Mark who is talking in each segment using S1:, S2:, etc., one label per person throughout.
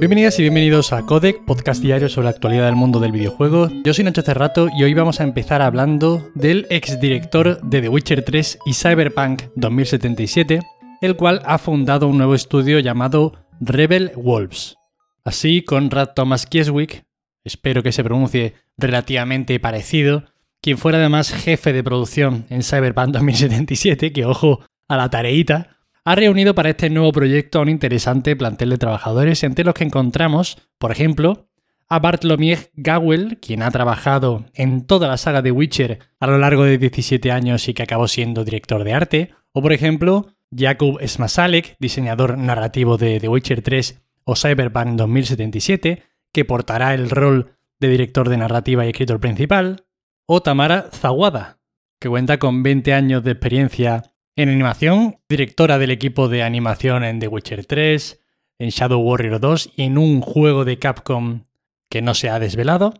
S1: Bienvenidas y bienvenidos a Codec, podcast diario sobre la actualidad del mundo del videojuego. Yo soy Nacho Cerrato y hoy vamos a empezar hablando del exdirector de The Witcher 3 y Cyberpunk 2077, el cual ha fundado un nuevo estudio llamado Rebel Wolves. Así, Conrad Thomas Kieswick, espero que se pronuncie relativamente parecido, quien fuera además jefe de producción en Cyberpunk 2077, que ojo a la tareita, ha reunido para este nuevo proyecto a un interesante plantel de trabajadores, entre los que encontramos, por ejemplo, a Bartlomiej Gawel, quien ha trabajado en toda la saga de Witcher a lo largo de 17 años y que acabó siendo director de arte, o por ejemplo, Jakub Smasalek, diseñador narrativo de The Witcher 3 o Cyberpunk 2077, que portará el rol de director de narrativa y escritor principal, o Tamara Zawada, que cuenta con 20 años de experiencia en animación, directora del equipo de animación en The Witcher 3, en Shadow Warrior 2 y en un juego de Capcom que no se ha desvelado.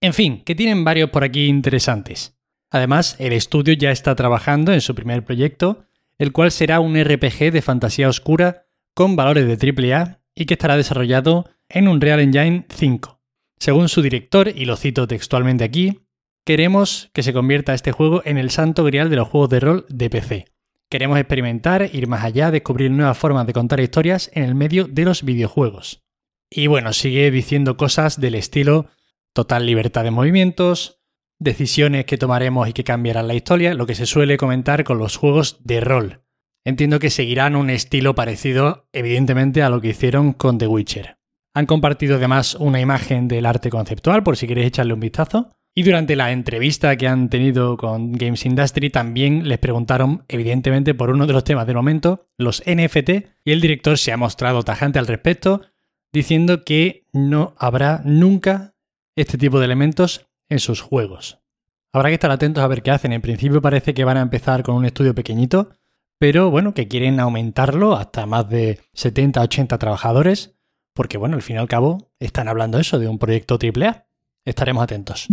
S1: En fin, que tienen varios por aquí interesantes. Además, el estudio ya está trabajando en su primer proyecto, el cual será un RPG de fantasía oscura con valores de AAA y que estará desarrollado en un Real Engine 5. Según su director, y lo cito textualmente aquí, queremos que se convierta este juego en el santo grial de los juegos de rol de PC. Queremos experimentar, ir más allá, descubrir nuevas formas de contar historias en el medio de los videojuegos. Y bueno, sigue diciendo cosas del estilo total libertad de movimientos, decisiones que tomaremos y que cambiarán la historia, lo que se suele comentar con los juegos de rol. Entiendo que seguirán un estilo parecido, evidentemente, a lo que hicieron con The Witcher. Han compartido además una imagen del arte conceptual por si queréis echarle un vistazo. Y durante la entrevista que han tenido con Games Industry también les preguntaron, evidentemente, por uno de los temas del momento, los NFT, y el director se ha mostrado tajante al respecto, diciendo que no habrá nunca este tipo de elementos en sus juegos. Habrá que estar atentos a ver qué hacen. En principio parece que van a empezar con un estudio pequeñito, pero bueno, que quieren aumentarlo hasta más de 70-80 trabajadores, porque bueno, al fin y al cabo están hablando eso de un proyecto AAA. Estaremos atentos.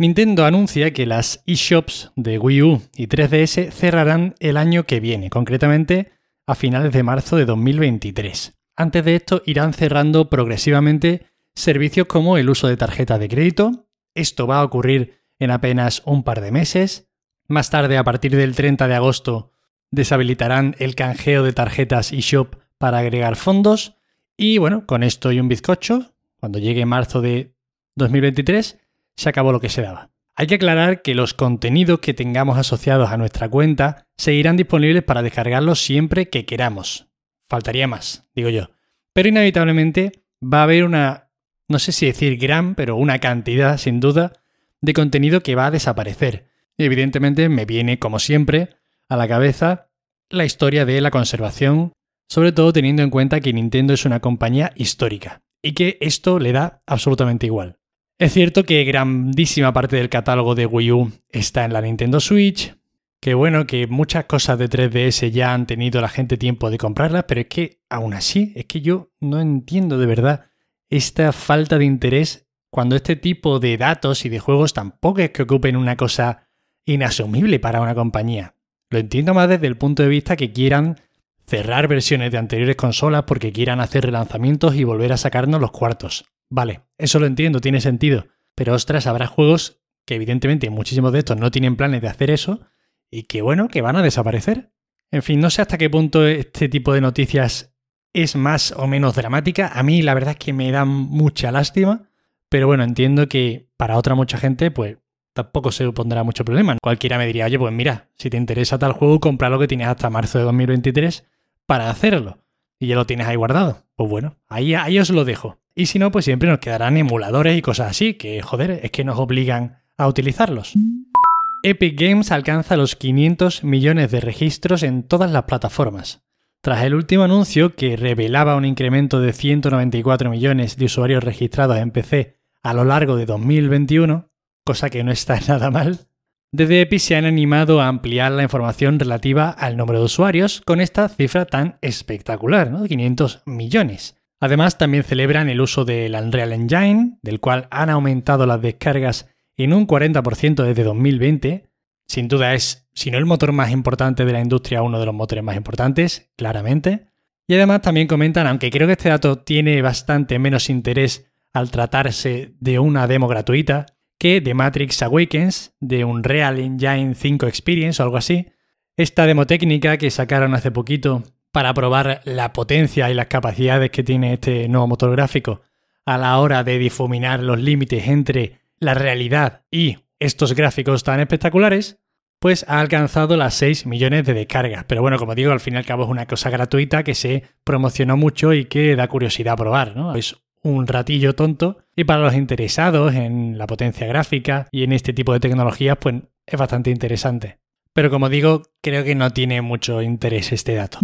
S1: Nintendo anuncia que las eShops de Wii U y 3DS cerrarán el año que viene, concretamente a finales de marzo de 2023. Antes de esto irán cerrando progresivamente servicios como el uso de tarjetas de crédito. Esto va a ocurrir en apenas un par de meses. Más tarde, a partir del 30 de agosto, deshabilitarán el canjeo de tarjetas eShop para agregar fondos. Y bueno, con esto y un bizcocho, cuando llegue marzo de 2023, se acabó lo que se daba. Hay que aclarar que los contenidos que tengamos asociados a nuestra cuenta seguirán disponibles para descargarlos siempre que queramos. Faltaría más, digo yo. Pero inevitablemente va a haber una, no sé si decir gran, pero una cantidad, sin duda, de contenido que va a desaparecer. Y evidentemente me viene, como siempre, a la cabeza la historia de la conservación, sobre todo teniendo en cuenta que Nintendo es una compañía histórica y que esto le da absolutamente igual. Es cierto que grandísima parte del catálogo de Wii U está en la Nintendo Switch, que bueno, que muchas cosas de 3DS ya han tenido la gente tiempo de comprarlas, pero es que aún así, es que yo no entiendo de verdad esta falta de interés cuando este tipo de datos y de juegos tampoco es que ocupen una cosa inasumible para una compañía. Lo entiendo más desde el punto de vista que quieran cerrar versiones de anteriores consolas porque quieran hacer relanzamientos y volver a sacarnos los cuartos. Vale, eso lo entiendo, tiene sentido. Pero ostras, habrá juegos que evidentemente muchísimos de estos no tienen planes de hacer eso y que bueno, que van a desaparecer. En fin, no sé hasta qué punto este tipo de noticias es más o menos dramática. A mí la verdad es que me da mucha lástima, pero bueno, entiendo que para otra mucha gente pues tampoco se pondrá mucho problema. Cualquiera me diría, oye, pues mira, si te interesa tal juego, compra lo que tienes hasta marzo de 2023 para hacerlo. Y ya lo tienes ahí guardado. Pues bueno, ahí, ahí os lo dejo. Y si no, pues siempre nos quedarán emuladores y cosas así, que joder, es que nos obligan a utilizarlos. Epic Games alcanza los 500 millones de registros en todas las plataformas. Tras el último anuncio que revelaba un incremento de 194 millones de usuarios registrados en PC a lo largo de 2021, cosa que no está nada mal, desde Epic se han animado a ampliar la información relativa al número de usuarios con esta cifra tan espectacular, ¿no? 500 millones. Además, también celebran el uso del Unreal Engine, del cual han aumentado las descargas en un 40% desde 2020. Sin duda es, si no el motor más importante de la industria, uno de los motores más importantes, claramente. Y además también comentan, aunque creo que este dato tiene bastante menos interés al tratarse de una demo gratuita, que The Matrix Awakens, de un Real Engine 5 Experience o algo así, esta demo técnica que sacaron hace poquito para probar la potencia y las capacidades que tiene este nuevo motor gráfico a la hora de difuminar los límites entre la realidad y estos gráficos tan espectaculares, pues ha alcanzado las 6 millones de descargas. Pero bueno, como digo, al fin y al cabo es una cosa gratuita que se promocionó mucho y que da curiosidad probar, ¿no? Es un ratillo tonto y para los interesados en la potencia gráfica y en este tipo de tecnologías, pues es bastante interesante. Pero como digo, creo que no tiene mucho interés este dato.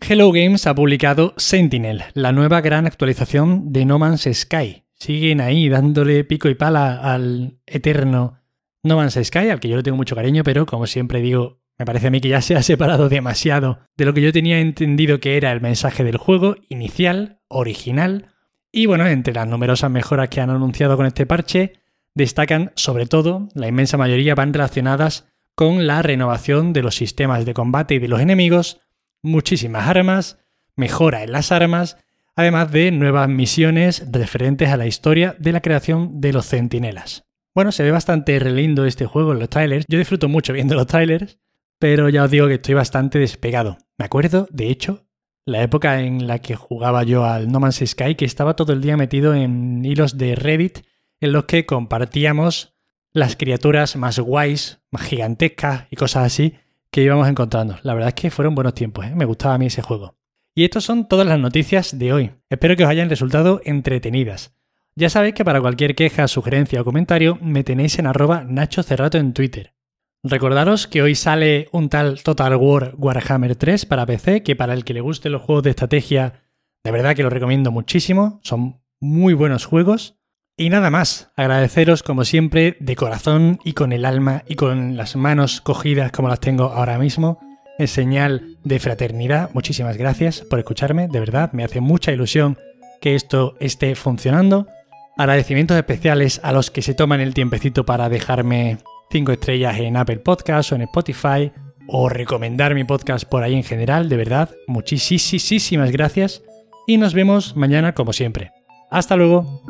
S1: Hello Games ha publicado Sentinel, la nueva gran actualización de No Man's Sky. Siguen ahí dándole pico y pala al eterno No Man's Sky, al que yo le tengo mucho cariño, pero como siempre digo, me parece a mí que ya se ha separado demasiado de lo que yo tenía entendido que era el mensaje del juego inicial, original. Y bueno, entre las numerosas mejoras que han anunciado con este parche, destacan sobre todo, la inmensa mayoría van relacionadas con la renovación de los sistemas de combate y de los enemigos, muchísimas armas, mejora en las armas, además de nuevas misiones referentes a la historia de la creación de los centinelas. Bueno, se ve bastante relindo este juego en los trailers. Yo disfruto mucho viendo los trailers, pero ya os digo que estoy bastante despegado. Me acuerdo, de hecho, la época en la que jugaba yo al No Man's Sky, que estaba todo el día metido en hilos de Reddit en los que compartíamos las criaturas más guays, más gigantescas y cosas así que íbamos encontrando. La verdad es que fueron buenos tiempos, ¿eh? me gustaba a mí ese juego. Y estas son todas las noticias de hoy. Espero que os hayan resultado entretenidas. Ya sabéis que para cualquier queja, sugerencia o comentario me tenéis en arroba Nacho Cerrato en Twitter. Recordaros que hoy sale un tal Total War Warhammer 3 para PC, que para el que le guste los juegos de estrategia, de verdad que lo recomiendo muchísimo. Son muy buenos juegos. Y nada más, agradeceros como siempre de corazón y con el alma y con las manos cogidas como las tengo ahora mismo, en señal de fraternidad. Muchísimas gracias por escucharme, de verdad, me hace mucha ilusión que esto esté funcionando. Agradecimientos especiales a los que se toman el tiempecito para dejarme 5 estrellas en Apple Podcasts o en Spotify o recomendar mi podcast por ahí en general, de verdad, muchísimas gracias y nos vemos mañana como siempre. Hasta luego.